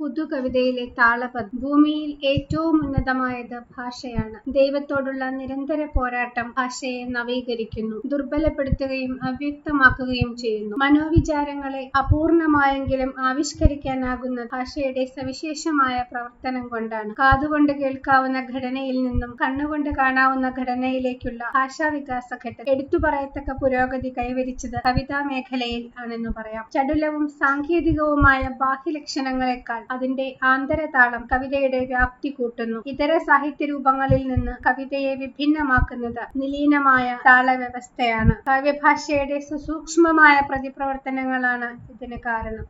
പുതുകവിതയിലെ താളപദം ഭൂമിയിൽ ഏറ്റവും ഉന്നതമായത് ഭാഷയാണ്. ദൈവത്തോടുള്ള നിരന്തര പോരാട്ടം ഭാഷയെ നവീകരിക്കുന്നു. ദുർബലപ്പെടുത്തുകയും അവ്യക്തമാക്കുകയും ചെയ്യുന്നു. മനോവിചാരങ്ങളെ അപൂർണമായെങ്കിലും ആവിഷ്കരിക്കാനാകുന്ന ഭാഷയുടെ സവിശേഷമായ പ്രവർത്തനം കൊണ്ടാണ്. കാതുകൊണ്ട് കേൾക്കാവുന്ന ഘടനയിൽ നിന്നും കണ്ണുകൊണ്ട് കാണാവുന്ന ഘടനയിലേക്കുള്ള ഭാഷാവികാസ ഘട്ടം. എടുത്തു പറയത്തക്ക പുരോഗതി കൈവരിച്ചത് കവിതാ മേഖലയിൽ ആണെന്ന് പറയാം. ചടുലവും സാങ്കേതികവുമായ ബാഹ്യലക്ഷണങ്ങളെക്കാൾ അതിന്റെ ആന്തരതാളം കവിതയുടെ വ്യാപ്തി കൂട്ടുന്നു. ഇതര സാഹിത്യരൂപങ്ങളിൽ നിന്ന് കവിതയെ വിഭിന്നമാക്കുന്നത് നിലീനമായ താളവ്യവസ്ഥയാണ്. കാവ്യഭാഷയുടെ സുസൂക്ഷ്മമായ പ്രതിപ്രവർത്തനങ്ങളാണ് ഇതിന് കാരണം.